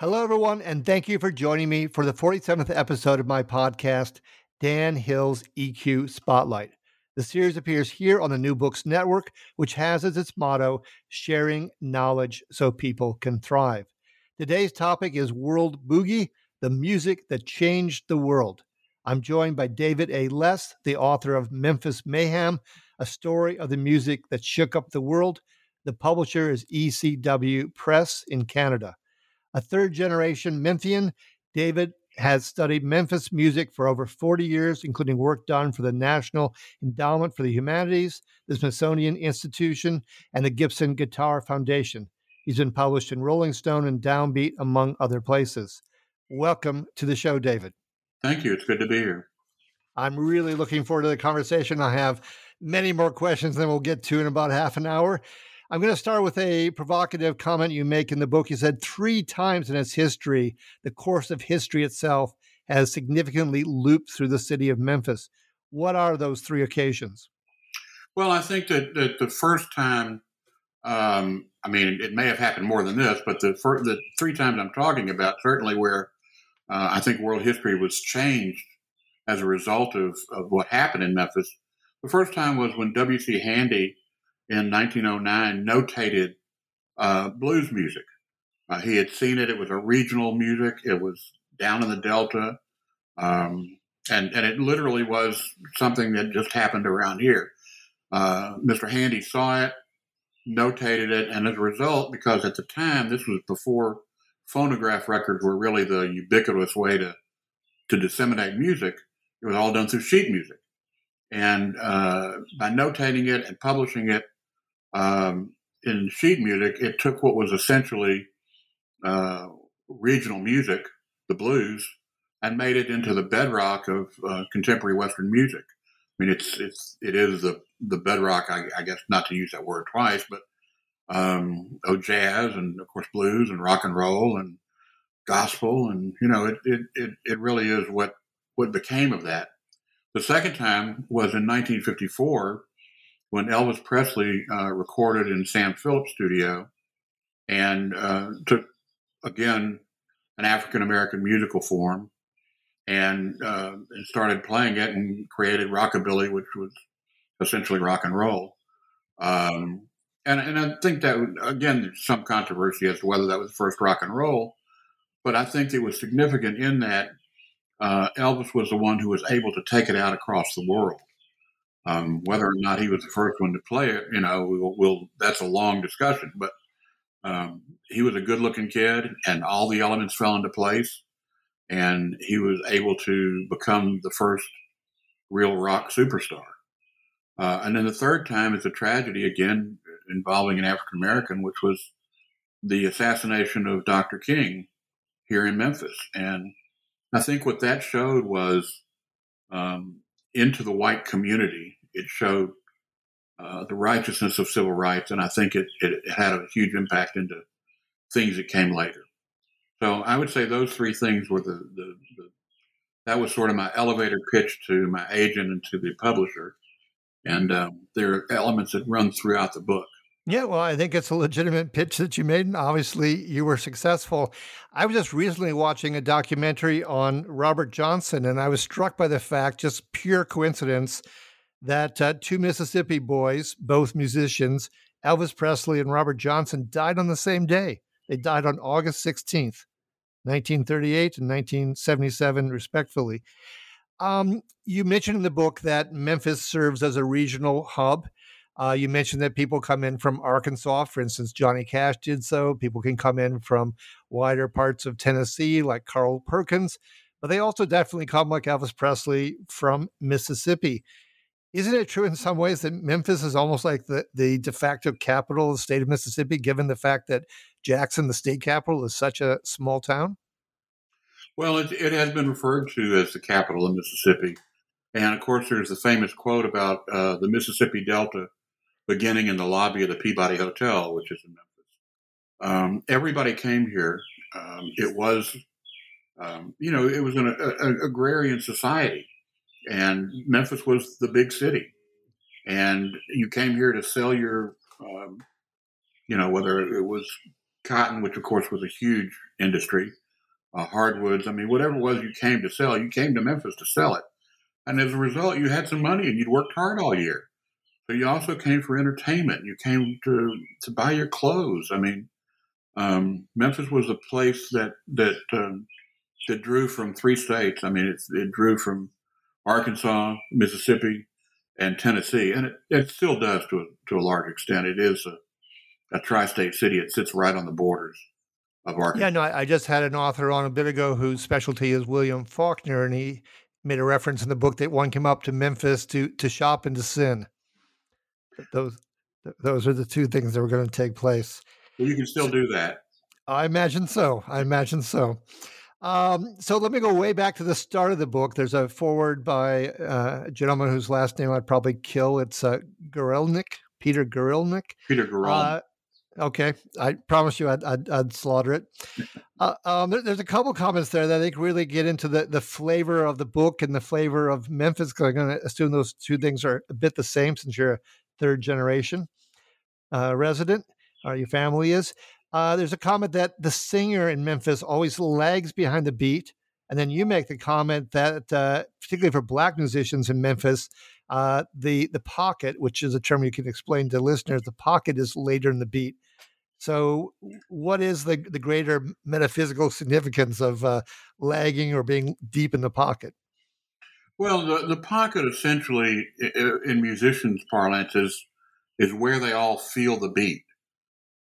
Hello, everyone, and thank you for joining me for the 47th episode of my podcast, Dan Hill's EQ Spotlight. The series appears here on the New Books Network, which has as its motto, sharing knowledge so people can thrive. Today's topic is World Boogie, the music that changed the world. I'm joined by David A. Less, the author of Memphis Mayhem, a story of the music that shook up the world. The publisher is ECW Press in Canada. A third generation Memphian, David has studied Memphis music for over 40 years, including work done for the National Endowment for the Humanities, the Smithsonian Institution, and the Gibson Guitar Foundation. He's been published in Rolling Stone and Downbeat, among other places. Welcome to the show, David. Thank you. It's good to be here. I'm really looking forward to the conversation. I have many more questions than we'll get to in about half an hour. I'm going to start with a provocative comment you make in the book. You said three times in its history, the course of history itself has significantly looped through the city of Memphis. What are those three occasions? Well, I think that, that the first time, um, I mean, it may have happened more than this, but the, the three times I'm talking about, certainly where uh, I think world history was changed as a result of, of what happened in Memphis. The first time was when W.C. Handy in 1909 notated uh, blues music. Uh, he had seen it. It was a regional music. It was down in the Delta. Um, and, and it literally was something that just happened around here. Uh, Mr. Handy saw it, notated it, and as a result, because at the time this was before phonograph records were really the ubiquitous way to to disseminate music, it was all done through sheet music. And uh, by notating it and publishing it, um, in sheet music, it took what was essentially uh, regional music, the blues, and made it into the bedrock of uh, contemporary Western music. I mean, it's it's it is the the bedrock. I, I guess not to use that word twice, but um, oh, jazz and of course blues and rock and roll and gospel, and you know, it it it, it really is what what became of that. The second time was in 1954 when Elvis Presley uh, recorded in Sam Phillips' studio and uh, took, again, an African American musical form and, uh, and started playing it and created rockabilly, which was essentially rock and roll. Um, and, and I think that, again, there's some controversy as to whether that was the first rock and roll, but I think it was significant in that uh, Elvis was the one who was able to take it out across the world. Um, whether or not he was the first one to play it, you know, we'll, we'll that's a long discussion. But um, he was a good-looking kid, and all the elements fell into place, and he was able to become the first real rock superstar. Uh, and then the third time is a tragedy again involving an African American, which was the assassination of Dr. King here in Memphis. And I think what that showed was um, into the white community. It showed uh, the righteousness of civil rights, and I think it, it, had a huge impact into things that came later. So I would say those three things were the, the, the that was sort of my elevator pitch to my agent and to the publisher, and um, there are elements that run throughout the book. Yeah, well, I think it's a legitimate pitch that you made, and obviously you were successful. I was just recently watching a documentary on Robert Johnson, and I was struck by the fact, just pure coincidence, that uh, two Mississippi boys, both musicians, Elvis Presley and Robert Johnson, died on the same day. They died on August 16th, 1938 and 1977, respectively. Um, you mentioned in the book that Memphis serves as a regional hub. Uh, you mentioned that people come in from Arkansas. For instance, Johnny Cash did so. People can come in from wider parts of Tennessee, like Carl Perkins, but they also definitely come, like Elvis Presley, from Mississippi. Isn't it true in some ways that Memphis is almost like the, the de facto capital of the state of Mississippi, given the fact that Jackson, the state capital, is such a small town? Well, it, it has been referred to as the capital of Mississippi. And of course, there's the famous quote about uh, the Mississippi Delta beginning in the lobby of the Peabody Hotel, which is in Memphis. Um, everybody came here. Um, it was, um, you know, it was an a, a agrarian society, and Memphis was the big city. And you came here to sell your, um, you know, whether it was cotton, which of course was a huge industry, uh, hardwoods. I mean, whatever it was you came to sell, you came to Memphis to sell it. And as a result, you had some money and you'd worked hard all year. But you also came for entertainment. You came to to buy your clothes. I mean, um, Memphis was a place that that um, that drew from three states. I mean, it, it drew from Arkansas, Mississippi, and Tennessee, and it, it still does to a, to a large extent. It is a, a tri-state city. It sits right on the borders of Arkansas. Yeah, no, I just had an author on a bit ago whose specialty is William Faulkner, and he made a reference in the book that one came up to Memphis to to shop and to sin those those are the two things that were going to take place. Well, you can still do that. I imagine so. I imagine so. Um, so let me go way back to the start of the book. There's a forward by uh, a gentleman whose last name I'd probably kill. It's uh, Guralnick, Peter Guralnick. Peter Guralnick. Uh, okay, I promise you I'd, I'd, I'd slaughter it. Uh, um, there, there's a couple comments there that I think really get into the, the flavor of the book and the flavor of Memphis. Because I'm going to assume those two things are a bit the same since you're third generation uh, resident, or your family is. Uh, there's a comment that the singer in Memphis always lags behind the beat. And then you make the comment that, uh, particularly for black musicians in Memphis, uh, the the pocket, which is a term you can explain to listeners, the pocket is later in the beat. So, what is the the greater metaphysical significance of uh, lagging or being deep in the pocket? Well, the, the pocket essentially, in musicians' parlance, is is where they all feel the beat.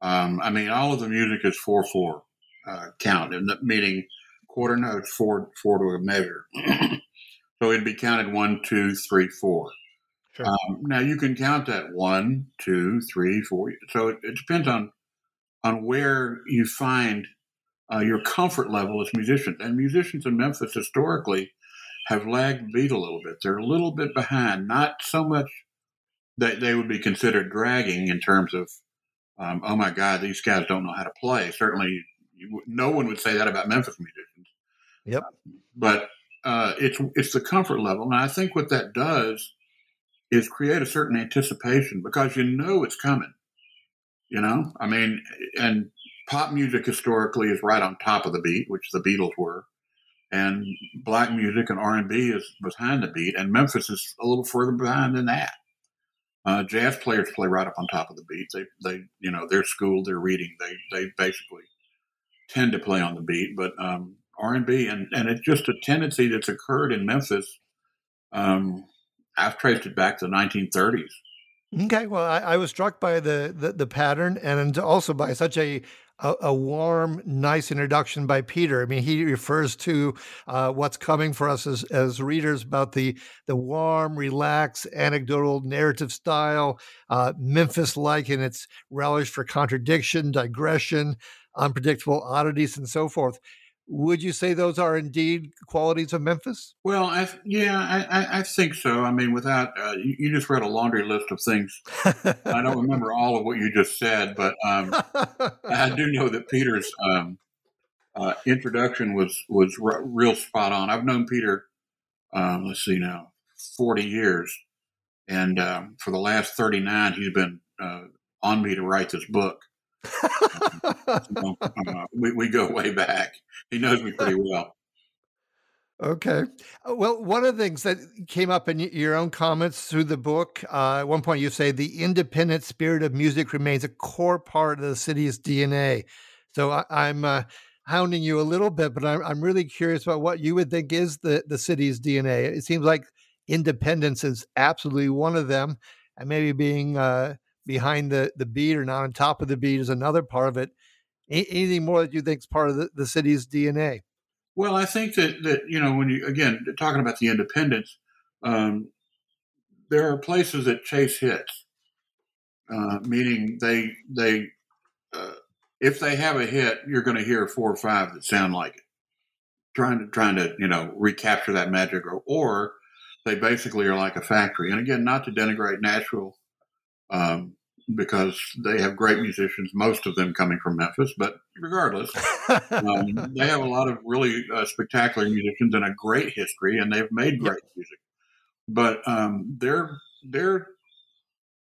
Um, I mean, all of the music is four four uh, count, and meaning quarter notes four four to a measure. so it'd be counted one, two, three, four. Sure. Um, now you can count that one, two, three, four. So it, it depends on on where you find uh, your comfort level as musicians. And musicians in Memphis historically have lagged beat a little bit. They're a little bit behind, not so much that they would be considered dragging in terms of, um, oh my God, these guys don't know how to play. Certainly, you, no one would say that about Memphis musicians. Yep. but uh, it's it's the comfort level, and I think what that does is create a certain anticipation because you know it's coming. You know, I mean, and pop music historically is right on top of the beat, which the Beatles were and black music and R&B is behind the beat, and Memphis is a little further behind than that. Uh, jazz players play right up on top of the beat. They, they, you know, they're schooled, they're reading. They, they basically tend to play on the beat. But um, R&B, and and it's just a tendency that's occurred in Memphis. Um, I've traced it back to the 1930s. Okay, well, I, I was struck by the, the, the pattern, and also by such a a, a, warm, nice introduction by Peter. I mean, he refers to uh, what's coming for us as, as readers about the the warm, relaxed, anecdotal narrative style, uh, Memphis-like in its relish for contradiction, digression, unpredictable oddities, and so forth. Would you say those are indeed qualities of Memphis? Well, I, yeah, I, I, think so. I mean, without uh, you, you, just read a laundry list of things. I don't remember all of what you just said, but um, I do know that Peter's um, uh, introduction was was r- real spot on. I've known Peter, um, let's see now, forty years, and um, for the last thirty nine, he's been uh, on me to write this book we, we go way back. He knows me pretty well. Okay. Uh, well, one of the things that came up in your own comments through the book, uh, at one point you say the independent spirit of music remains a core part of the city's DNA. So I, am uh, hounding you a little bit, but I'm, I'm really curious about what you would think is the, the city's DNA. It seems like independence is absolutely one of them, and maybe being uh, behind the, the beat or not on top of the beat is another part of it. anything more that you think is part of the, the city's DNA? Well, I think that, that, you know, when you, again, talking about the independence, um, there are places that chase hits, uh, meaning they they uh, if they have a hit, you're going to hear four or five that sound like it, trying to trying to you know recapture that magic, or, or they basically are like a factory. And again, not to denigrate Nashville, um, because they have great musicians, most of them coming from Memphis. But regardless, um, they have a lot of really uh, spectacular musicians and a great history, and they've made great yep. music. But um, their their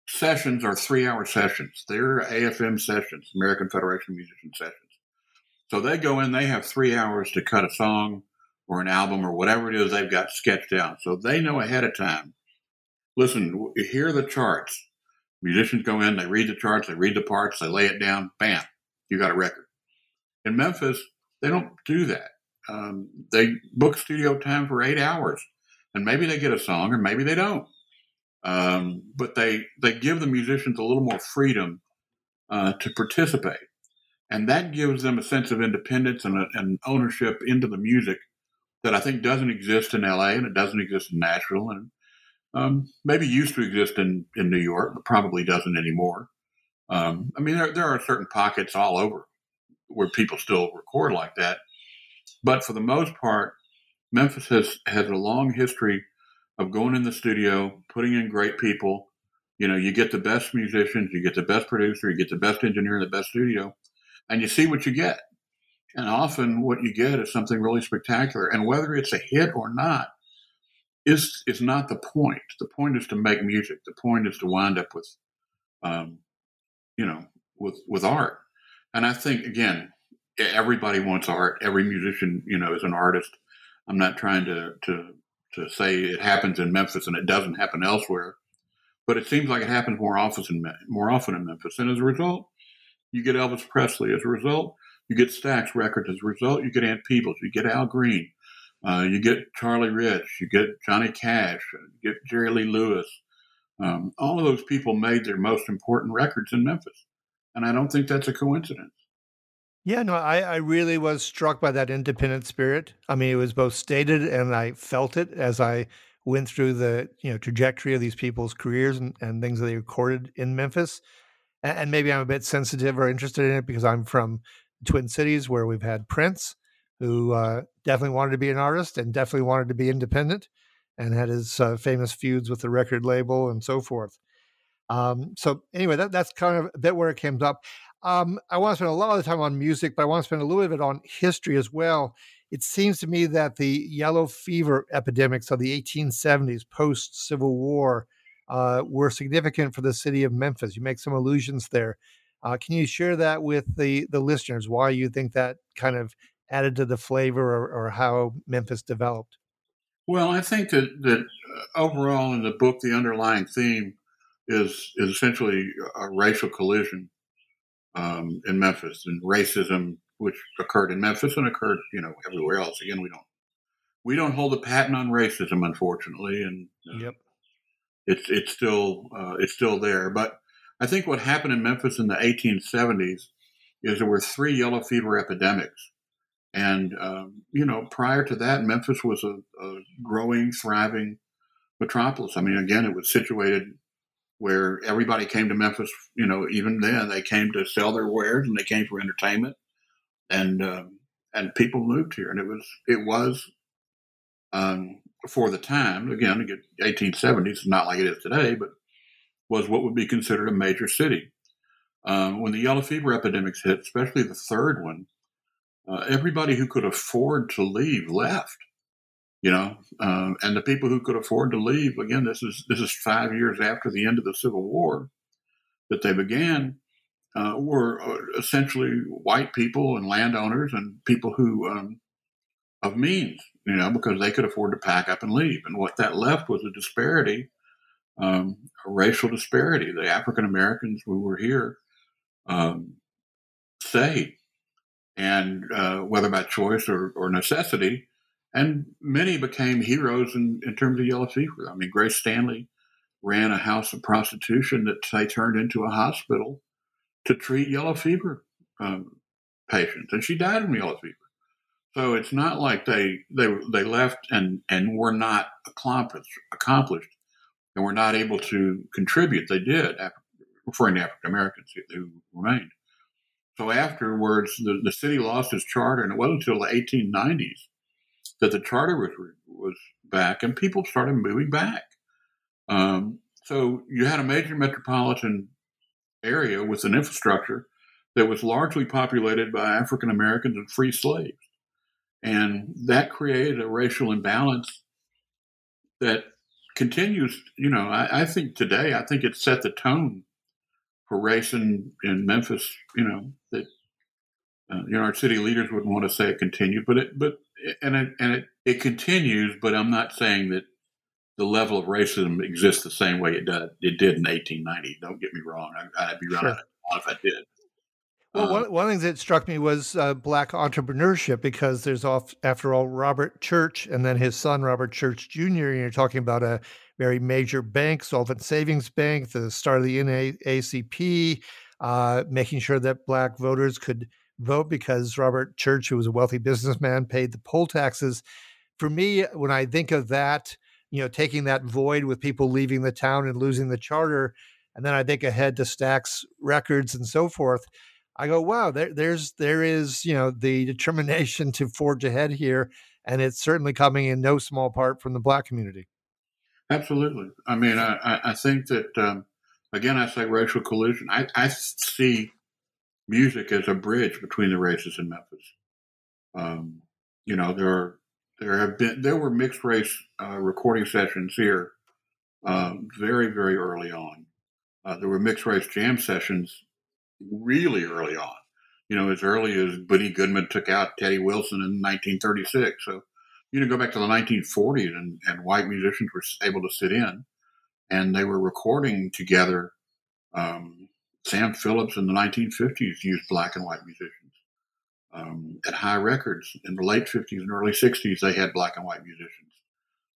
sessions are three hour sessions. They're AFM sessions, American Federation of Musicians sessions. So they go in, they have three hours to cut a song or an album or whatever it is they've got sketched out. So they know ahead of time. Listen, hear the charts. Musicians go in, they read the charts, they read the parts, they lay it down, bam, you got a record. In Memphis, they don't do that. Um, they book studio time for eight hours, and maybe they get a song, or maybe they don't. Um, but they they give the musicians a little more freedom uh, to participate, and that gives them a sense of independence and, and ownership into the music that I think doesn't exist in LA and it doesn't exist in Nashville and um, maybe used to exist in, in New York, but probably doesn't anymore. Um, I mean, there, there are certain pockets all over where people still record like that. But for the most part, Memphis has, has a long history of going in the studio, putting in great people. You know, you get the best musicians, you get the best producer, you get the best engineer in the best studio, and you see what you get. And often what you get is something really spectacular. And whether it's a hit or not is is not the point. The point is to make music. The point is to wind up with um, you know, with with art. And I think again, everybody wants art. Every musician, you know, is an artist. I'm not trying to to to say it happens in Memphis and it doesn't happen elsewhere, but it seems like it happens more often in more often in Memphis. And as a result, you get Elvis Presley. As a result, you get Stax Records. As a result, you get Ann Peebles. You get Al Green. Uh, you get Charlie Rich. You get Johnny Cash. You get Jerry Lee Lewis. Um, all of those people made their most important records in Memphis, and I don't think that's a coincidence. Yeah, no, I, I really was struck by that independent spirit. I mean, it was both stated and I felt it as I went through the you know trajectory of these people's careers and, and things that they recorded in Memphis. And, and maybe I'm a bit sensitive or interested in it because I'm from Twin Cities where we've had Prince, who uh, definitely wanted to be an artist and definitely wanted to be independent and had his uh, famous feuds with the record label and so forth. Um, so anyway, that, that's kind of a bit where it came up. Um, I want to spend a lot of the time on music, but I want to spend a little bit on history as well. It seems to me that the yellow fever epidemics of the 1870s, post Civil War, uh, were significant for the city of Memphis. You make some allusions there. Uh, can you share that with the the listeners? Why you think that kind of added to the flavor, or, or how Memphis developed? Well, I think that that uh, overall in the book, the underlying theme is is essentially a racial collision um, in Memphis and racism, which occurred in Memphis and occurred, you know, everywhere else. Again, we don't we don't hold a patent on racism, unfortunately, and uh, yep. it's it's still uh, it's still there. But I think what happened in Memphis in the 1870s is there were three yellow fever epidemics, and um, you know, prior to that, Memphis was a, a growing, thriving metropolis. I mean, again, it was situated where everybody came to Memphis. You know, even then they came to sell their wares and they came for entertainment, and um, and people moved here, and it was it was um, for the time again, again, 1870s is not like it is today, but was what would be considered a major city. Um, when the yellow fever epidemics hit, especially the third one, uh, everybody who could afford to leave left you know, um, and the people who could afford to leave. Again, this is this is five years after the end of the Civil War that they began. Uh, were uh, essentially white people and landowners and people who um, of means, you know, because they could afford to pack up and leave. And what that left was a disparity, um, a racial disparity. The African Americans who were here um, and uh, whether by choice or, or necessity, and many became heroes in, in terms of yellow fever. I mean, Grace Stanley ran a house of prostitution that they turned into a hospital to treat yellow fever um, patients, and she died from yellow fever. So it's not like they they they left and and were not accomplished accomplished and were not able to contribute. They did, referring to African Americans who remained. So afterwards, the, the city lost its charter, and it wasn't until the 1890s that the charter was was back, and people started moving back. Um, so you had a major metropolitan area with an infrastructure that was largely populated by African Americans and free slaves. And that created a racial imbalance that continues. You know, I, I think today, I think it set the tone for race in, in Memphis, you know, that, uh, you know, our city leaders wouldn't want to say it continued, but it, but, and it, and it, it continues, but I'm not saying that the level of racism exists the same way it did, it did in 1890. Don't get me wrong. I, would be wrong sure. if I did. Well, one, um, one of the things that struck me was uh, black entrepreneurship because there's, off, after all, Robert Church and then his son, Robert Church Jr., and you're talking about a very major bank, Solvent Savings Bank, the start of the NAACP, uh, making sure that black voters could vote because Robert Church, who was a wealthy businessman, paid the poll taxes. For me, when I think of that, you know, taking that void with people leaving the town and losing the charter, and then I think ahead to Stax Records and so forth – I go, wow, there, there's there is you know the determination to forge ahead here, and it's certainly coming in no small part from the black community. Absolutely. I mean, I, I think that um, again, I say racial collusion. I, I see music as a bridge between the races in Memphis. Um, you know, there are there have been there were mixed race uh, recording sessions here uh, very very early on. Uh, there were mixed race jam sessions really early on. You know, as early as Buddy Goodman took out Teddy Wilson in 1936. So, you know, go back to the 1940s and, and white musicians were able to sit in and they were recording together. Um, Sam Phillips in the 1950s used black and white musicians. Um, at Hi Records in the late 50s and early 60s, they had black and white musicians.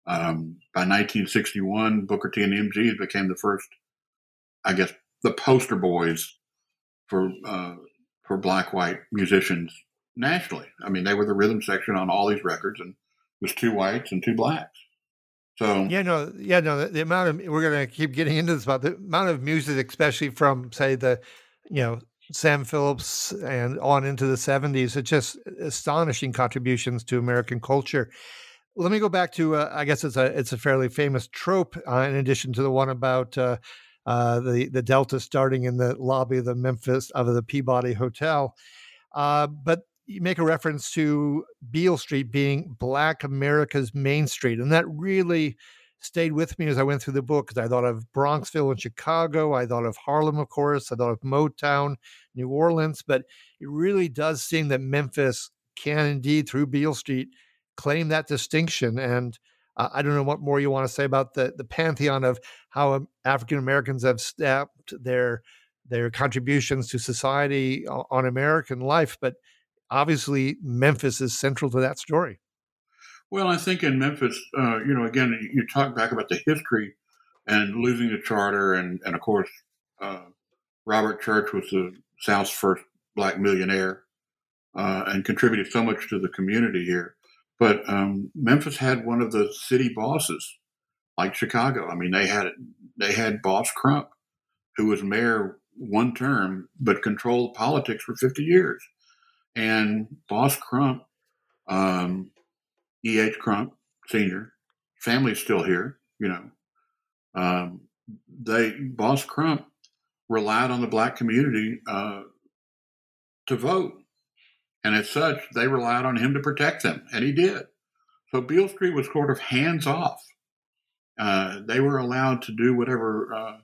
Um, by 1961, Booker T and MGs became the first, I guess, the poster boys for uh, for black white musicians nationally. I mean, they were the rhythm section on all these records, and was two whites and two blacks. So yeah, no, yeah, no. The, the amount of we're going to keep getting into this about the amount of music, especially from say the, you know, Sam Phillips and on into the seventies. It's just astonishing contributions to American culture. Let me go back to uh, I guess it's a it's a fairly famous trope uh, in addition to the one about uh, uh, the the Delta starting in the lobby of the Memphis of the Peabody Hotel. Uh, but you make a reference to Beale Street being Black America's Main Street, and that really stayed with me as I went through the book because I thought of Bronzeville in Chicago, I thought of Harlem, of course, I thought of Motown, New Orleans, but it really does seem that Memphis can indeed, through Beale Street, claim that distinction and uh, I don't know what more you want to say about the the pantheon of how African Americans have stepped their their contributions to society on American life, but obviously Memphis is central to that story. Well, I think in Memphis, uh, you know, again, you talk back about the history and losing the charter, and and of course, uh, Robert Church was the South's first black millionaire uh, and contributed so much to the community here. But um, Memphis had one of the city bosses, like Chicago. I mean, they had they had Boss Crump, who was mayor one term but controlled politics for 50 years. And Boss Crump, um, E.H. Crump Sr., family's still here, you know. Um, they Boss Crump relied on the black community uh, to vote. And as such, they relied on him to protect them, and he did. So Beale Street was sort of hands off. Uh, they were allowed to do whatever, uh,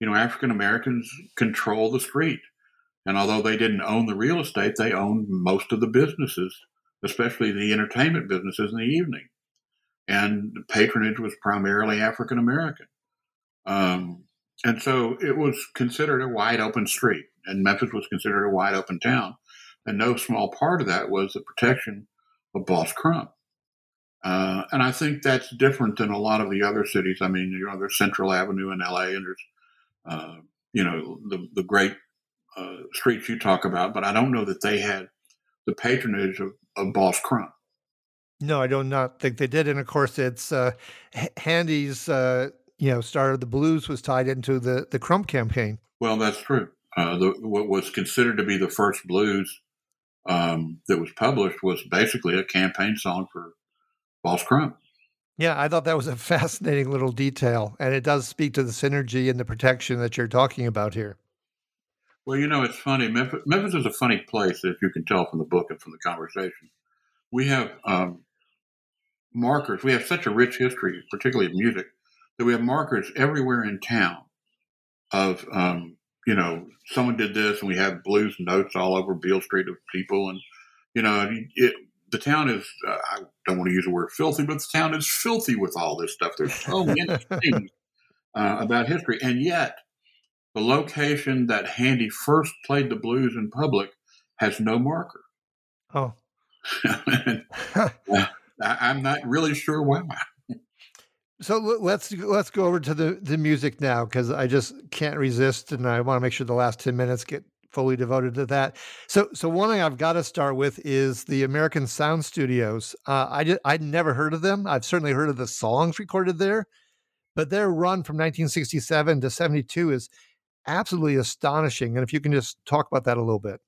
you know, African Americans control the street. And although they didn't own the real estate, they owned most of the businesses, especially the entertainment businesses in the evening. And the patronage was primarily African American. Um, and so it was considered a wide open street, and Memphis was considered a wide open town. And no small part of that was the protection of Boss Crump. Uh, and I think that's different than a lot of the other cities. I mean, you know, there's Central Avenue in LA, and there's, uh, you know, the the great uh, streets you talk about. But I don't know that they had the patronage of, of Boss Crump. No, I do not think they did. And of course, it's uh, Handy's uh, you know started the blues was tied into the the Crump campaign. Well, that's true. Uh, the, what was considered to be the first blues um, that was published was basically a campaign song for Boss Crump. Yeah, I thought that was a fascinating little detail, and it does speak to the synergy and the protection that you're talking about here. Well, you know, it's funny. Memphis, Memphis is a funny place, as you can tell from the book and from the conversation. We have um, markers. We have such a rich history, particularly of music, that we have markers everywhere in town of, um, you know, someone did this, and we have blues notes all over Beale Street of people, and you know, it, the town is. Uh, I don't want to use the word filthy, but the town is filthy with all this stuff. There's so many things uh, about history, and yet the location that Handy first played the blues in public has no marker. Oh. I, am not really sure why. So let's let's go over to the, the music now because I just can't resist, and I want to make sure the last ten minutes get fully devoted to that. So so one thing I've got to start with is the American Sound Studios. Uh, I just, I'd never heard of them. I've certainly heard of the songs recorded there, but their run from 1967 to 72 is absolutely astonishing. And if you can just talk about that a little bit.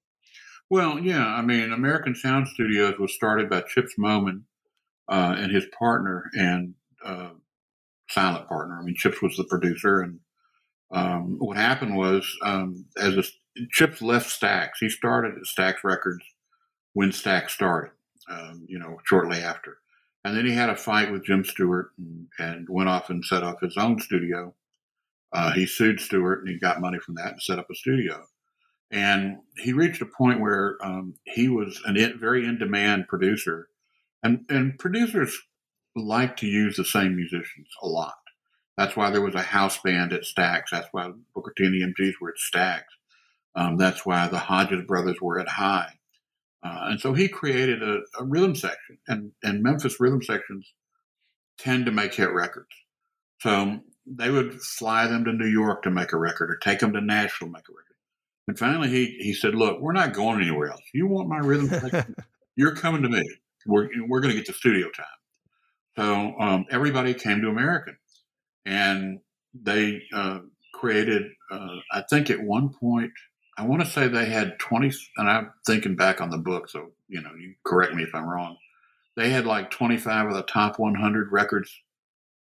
Well, yeah, I mean, American Sound Studios was started by Chips Moman uh, and his partner and uh, silent partner. I mean, Chips was the producer, and um, what happened was, um, as a, Chips left Stax, he started at Stax Records when Stax started. Um, you know, shortly after, and then he had a fight with Jim Stewart and, and went off and set up his own studio uh, he sued Stewart and he got money from that and set up a studio. And he reached a point where um, he was a in, very in demand producer. And, and producers like to use the same musicians a lot. That's why there was a house band at Stax. That's why Booker T and the MGs were at Stax. Um, that's why the Hodges brothers were at Hi. Uh, and so he created a, a, rhythm section, and, and Memphis rhythm sections tend to make hit records. So they would fly them to New York to make a record or take them to Nashville to make a record. And finally, he, he said, Look, we're not going anywhere else. You want my rhythm? You're coming to me. We're, we're going to get to studio time. So um, everybody came to American. And they uh, created, uh, I think at one point, I want to say they had 20, and I'm thinking back on the book, so, you know, you correct me if I'm wrong. They had like 25 of the top 100 records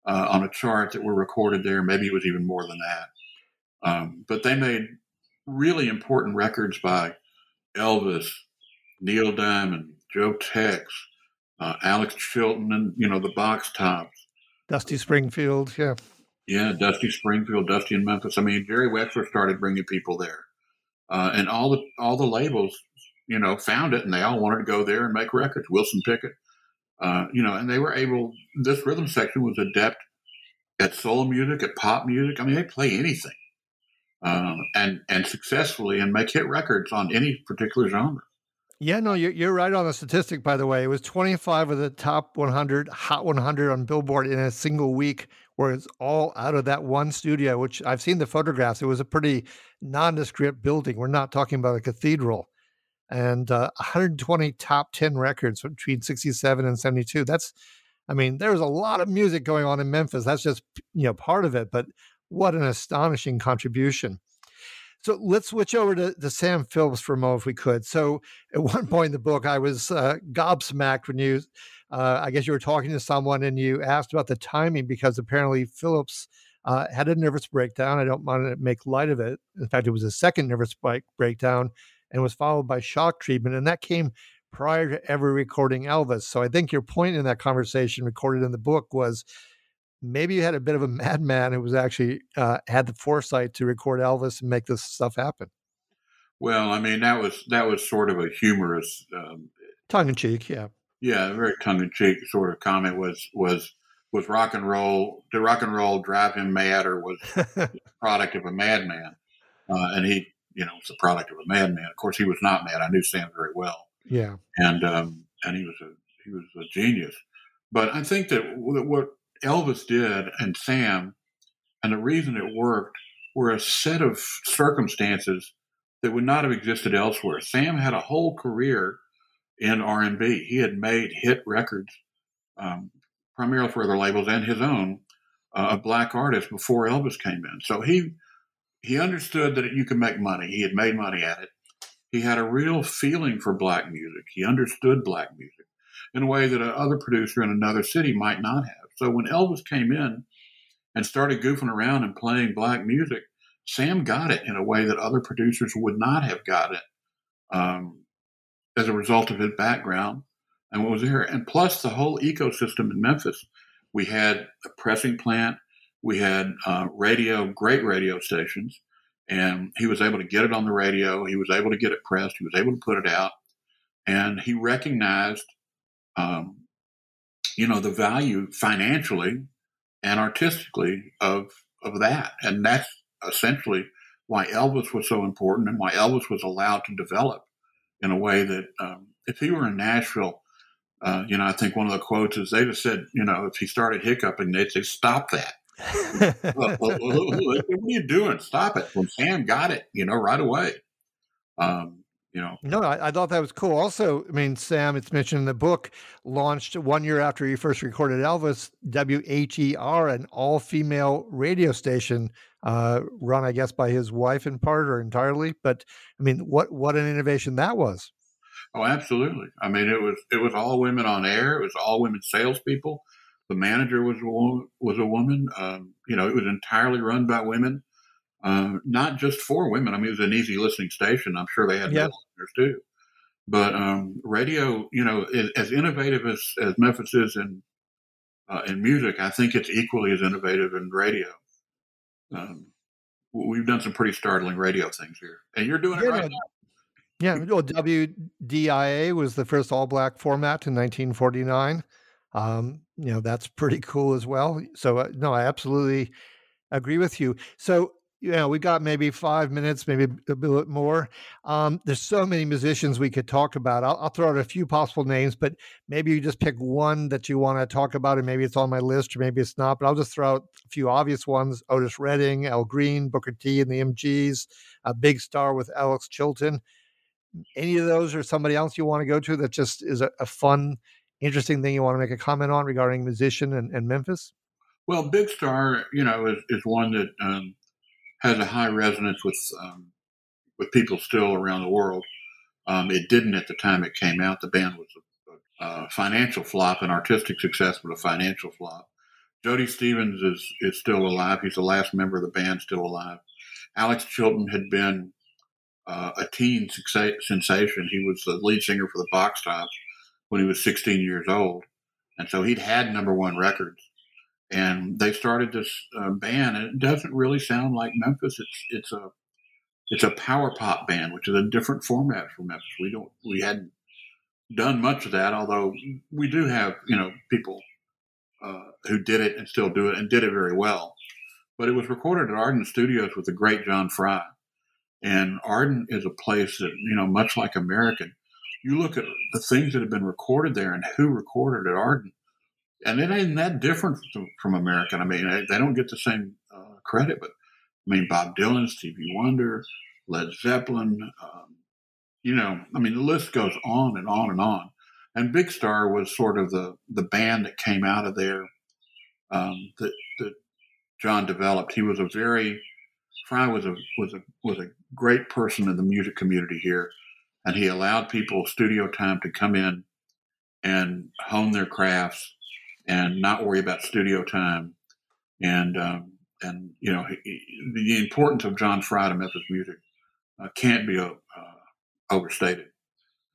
uh, on a chart that were recorded there. Maybe it was even more than that. Um, but they made really important records by Elvis, Neil Diamond, Joe Tex, uh, Alex Chilton, and you know the Box Tops, Dusty Springfield, yeah, yeah, Dusty Springfield, Dusty in Memphis. I mean, Jerry Wexler started bringing people there, uh, and all the all the labels, you know, found it, and they all wanted to go there and make records. Wilson Pickett, uh, you know, and they were able. This rhythm section was adept at soul music, at pop music. I mean, they play anything, um, and and successfully, and make hit records on any particular genre. Yeah, no, you're, you're right on the statistic. By the way, it was 25 of the top 100 Hot 100 on Billboard in a single week, where it's all out of that one studio. Which I've seen the photographs. It was a pretty nondescript building. We're not talking about a cathedral and uh, 120 top 10 records between 67 and 72. That's, I mean, there's a lot of music going on in Memphis. That's just, you know, part of it, but what an astonishing contribution. So let's switch over to, to Sam Phillips for a moment, if we could. So at one point in the book, I was uh, gobsmacked when you, uh, I guess you were talking to someone and you asked about the timing because apparently Phillips uh, had a nervous breakdown. I don't want to make light of it. In fact, it was a second nervous breakdown and was followed by shock treatment. And that came prior to ever recording Elvis. So I think your point in that conversation recorded in the book was maybe you had a bit of a madman who was actually uh, had the foresight to record Elvis and make this stuff happen. Well, I mean that was that was sort of a humorous, um, tongue in cheek, yeah, yeah, very tongue in cheek sort of comment was was was rock and roll. Did rock and roll drive him mad, or was product of a madman? Uh, and he you know, it's the product of a madman. Of course, he was not mad. I knew Sam very well. Yeah, and um, and he was a he was a genius. But I think that what Elvis did and Sam, and the reason it worked, were a set of circumstances that would not have existed elsewhere. Sam had a whole career in R and B. He had made hit records, um, primarily for other labels and his own, uh, a black artist before Elvis came in. So he he understood that you could make money. He had made money at it. He had a real feeling for black music. He understood black music in a way that another producer in another city might not have. So when Elvis came in and started goofing around and playing black music, Sam got it in a way that other producers would not have got it um, as a result of his background and what was there. And plus, the whole ecosystem in Memphis. We had a pressing plant, we had uh, radio, great radio stations, and he was able to get it on the radio. He was able to get it pressed. He was able to put it out, and he recognized, um, you know, the value financially and artistically of of that, and that's essentially why Elvis was so important and why Elvis was allowed to develop in a way that um, if he were in Nashville, uh, you know, I think one of the quotes is they just said, you know, if he started hiccuping, they'd say, stop that. What are you doing? Stop it. When Sam got it, you know, right away. Um, you know. No, I, I, thought that was cool. Also, I mean, Sam, it's mentioned in the book, launched one year after he first recorded Elvis, WHER, an all female radio station uh, run, I guess, by his wife in part or entirely. But I mean, what what an innovation that was. Oh, absolutely. I mean, it was it was all women on air. It was all women salespeople. The manager was a woman, was a woman. Um, you know, it was entirely run by women, uh, not just for women. I mean, it was an easy listening station. I'm sure they had yeah. listeners too. But um, radio, you know, is, as innovative as, as Memphis is in uh, in music, I think it's equally as innovative in radio. Um, we've done some pretty startling radio things here, and you're doing it right now. Yeah, well, WDIA was the first all black format in 1949. Um, you know, that's pretty cool as well. So, uh, no, I absolutely agree with you. So, know, we got maybe five minutes, maybe a bit more. Um, there's so many musicians we could talk about. I'll, I'll, throw out a few possible names, but maybe you just pick one that you want to talk about, and maybe it's on my list, or maybe it's not. But I'll just throw out a few obvious ones: Otis Redding, Al Green, Booker T, and the MGs, a big star with Alex Chilton. Any of those, or somebody else you want to go to that just is a, a fun, interesting thing you want to make a comment on regarding musician and, and Memphis? Well, Big Star, you know, is, is one that um, has a high resonance with um, with people still around the world. Um, it didn't at the time it came out. The band was a, a, financial flop, an artistic success, but a financial flop. Jody Stephens is is still alive. He's the last member of the band still alive. Alex Chilton had been uh, a teen sensation. He was the lead singer for the Box Tops when he was 16 years old, and so he'd had number one records. And they started this uh, band and it doesn't really sound like memphis. It's it's a it's a power pop band which is a different format for memphis. We don't we hadn't done much of that although we do have you know people uh, who did it and still do it and did it very well. But it was recorded at Ardent studios with the great john Fry, and Ardent is a place that you know much like american you look at the things that have been recorded there and who recorded at Ardent, and it ain't that different from American. I mean, they don't get the same uh, credit, but I mean, Bob Dylan, Stevie Wonder, Led Zeppelin, um, you know, I mean, the list goes on and on and on. And Big Star was sort of the the band that came out of there um, that that John developed. He was a very Fry was a was a was a great person in the music community here, and he allowed people studio time to come in and hone their crafts and not worry about studio time. And um, and you know the importance of John Fry to Memphis music uh, can't be uh, overstated.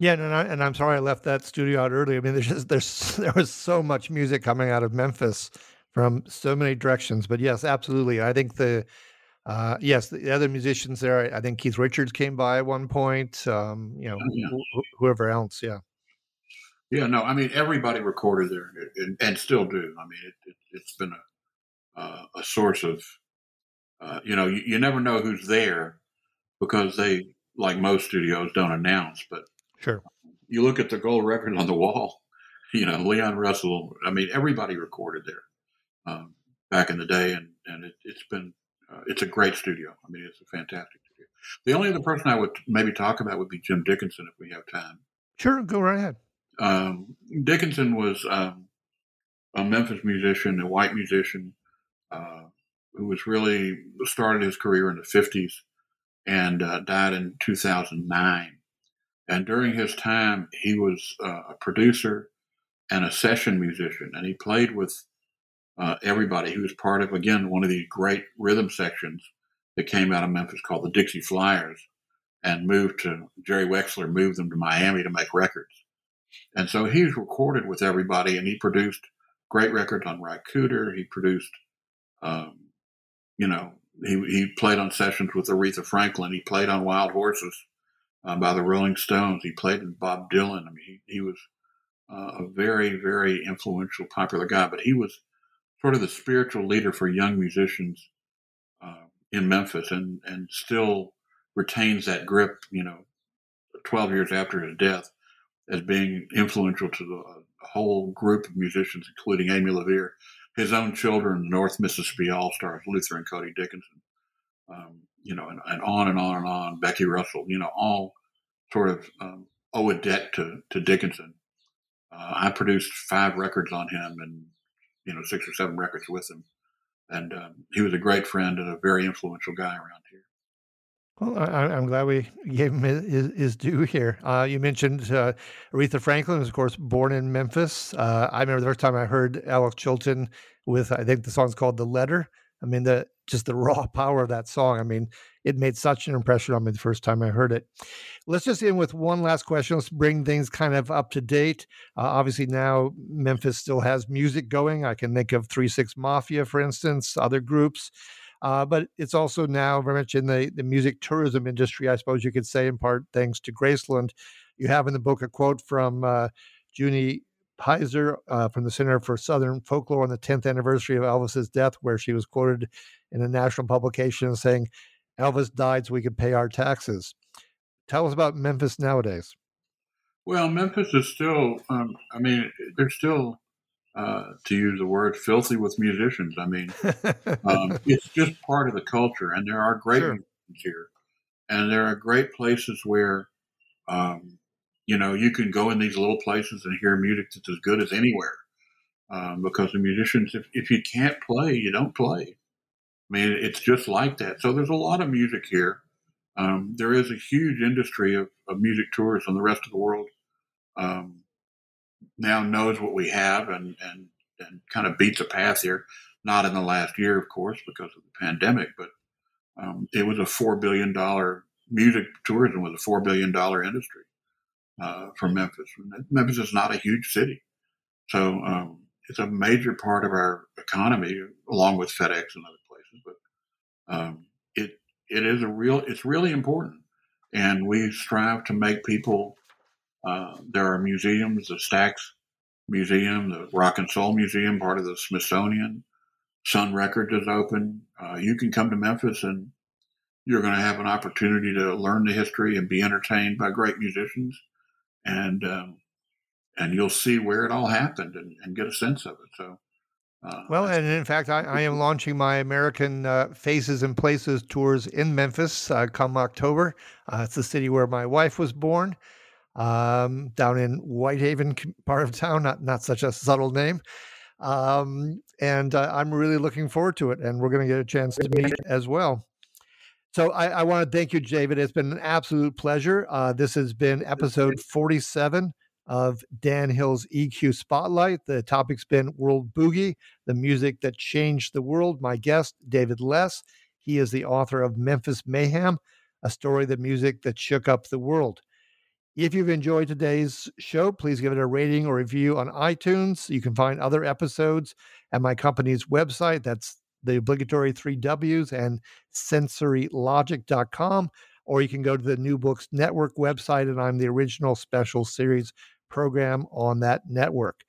Yeah, and, I, and I'm sorry I left that studio out early. I mean, there's just, there's there was so much music coming out of Memphis from so many directions. But yes, absolutely. I think the uh, yes, the other musicians there. I think Keith Richards came by at one point. Um, you know, oh, yeah. wh- whoever else. Yeah. Yeah, no, I mean everybody recorded there and, and still do. I mean, it, it, has been a uh, a source of, uh, you know, you, you, never know who's there because they, like most studios, don't announce. But sure, you look at the gold record on the wall. You know, Leon Russell. I mean, everybody recorded there um, back in the day, and and it, has been uh, it's a great studio. I mean, it's a fantastic studio. The only other person I would maybe talk about would be Jim Dickinson if we have time. Sure, go right ahead. Um, Dickinson was um, a Memphis musician, a white musician, uh, who was really started his career in the 50s and uh, died in 2009. And during his time, he was uh, a producer and a session musician, and he played with uh, everybody. He was part of, again, one of these great rhythm sections that came out of Memphis called the Dixie Flyers and moved to, Jerry Wexler moved them to Miami to make records. And so he's recorded with everybody and he produced great records on Ry Cooder. He produced, um, you know, he, he played on sessions with Aretha Franklin. He played on Wild Horses uh, by the Rolling Stones. He played with Bob Dylan. I mean, he, he was uh, a very, very influential, popular guy, but he was sort of the spiritual leader for young musicians uh, in Memphis and, and still retains that grip, you know, 12 years after his death as being influential to the whole group of musicians, including Amy LaVere, his own children, North Mississippi All Stars, Luther and Cody Dickinson, um, you know, and, and, on and on and on, Becky Russell, you know, all sort of um, owe a debt to, to Dickinson. Uh, I produced five records on him and, you know, six or seven records with him. And um, he was a great friend and a very influential guy around here. Well, I, am glad we gave him his, his due here. Uh, you mentioned uh, Aretha Franklin was, of course, born in Memphis. Uh, I remember the first time I heard Alex Chilton with, I think the song's called "The Letter." I mean, the just the raw power of that song. I mean, it made such an impression on me the first time I heard it. Let's just end with one last question. Let's bring things kind of up to date. Uh, obviously, now Memphis still has music going. I can think of Three Six Mafia, for instance, other groups. Uh, but it's also now very much in the, the music tourism industry, I suppose you could say, in part thanks to Graceland. You have in the book a quote from uh, Judy Peiser uh, from the Center for Southern Folklore on the 10th anniversary of Elvis's death, where she was quoted in a national publication saying, Elvis died so we could pay our taxes. Tell us about Memphis nowadays. Well, Memphis is still, um, I mean, there's still uh, to use the word, filthy with musicians. I mean, um, it's just part of the culture, and there are great sure. musicians here, and there are great places where, um, you know, you can go in these little places and hear music that's as good as anywhere. Um, because the musicians, if, if you can't play, you don't play. I mean, it's just like that. So there's a lot of music here. Um, there is a huge industry of, of music tours in the rest of the world. Um, now knows what we have and, and, and kind of beats a path here. Not in the last year, of course, because of the pandemic, but um, it was a $4 billion music tourism was a $4 billion industry uh, for Memphis. Memphis is not a huge city. So um, it's a major part of our economy, along with FedEx and other places. But um, it it is a real it's really important, and we strive to make people uh, there are museums, the Stax Museum, the Rock and Soul Museum, part of the Smithsonian. Sun Records is open. Uh, you can come to Memphis and you're going to have an opportunity to learn the history and be entertained by great musicians, and um, and you'll see where it all happened and, and get a sense of it. So. Uh, well, and in fact, I, I am launching my American uh, Faces and Places tours in Memphis uh, come October. Uh, it's the city where my wife was born um, down in Whitehaven part of town. Not not such a subtle name. Um, and uh, I'm really looking forward to it. And we're going to get a chance to meet as well. So I, I want to thank you, David. It's been an absolute pleasure. Uh, this has been episode 47 of Dan Hill's EQ Spotlight. The topic's been World Boogie, the music that changed the world. My guest, David Less. He is the author of Memphis Mayhem, a story of the music that shook up the world. If you've enjoyed today's show, please give it a rating or review on iTunes. You can find other episodes at my company's website. That's the obligatory three W's and sensorylogic.com. Or you can go to the New Books Network website, and I'm the original special series program on that network.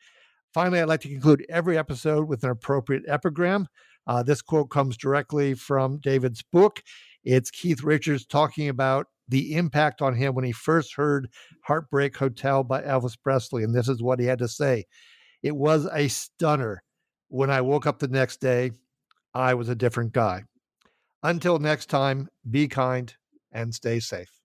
Finally, I'd like to conclude every episode with an appropriate epigram. Uh, this quote comes directly from David's book. It's Keith Richards talking about the impact on him when he first heard Heartbreak Hotel by Elvis Presley. And this is what he had to say It was a stunner. When I woke up the next day, I was a different guy. Until next time, be kind and stay safe.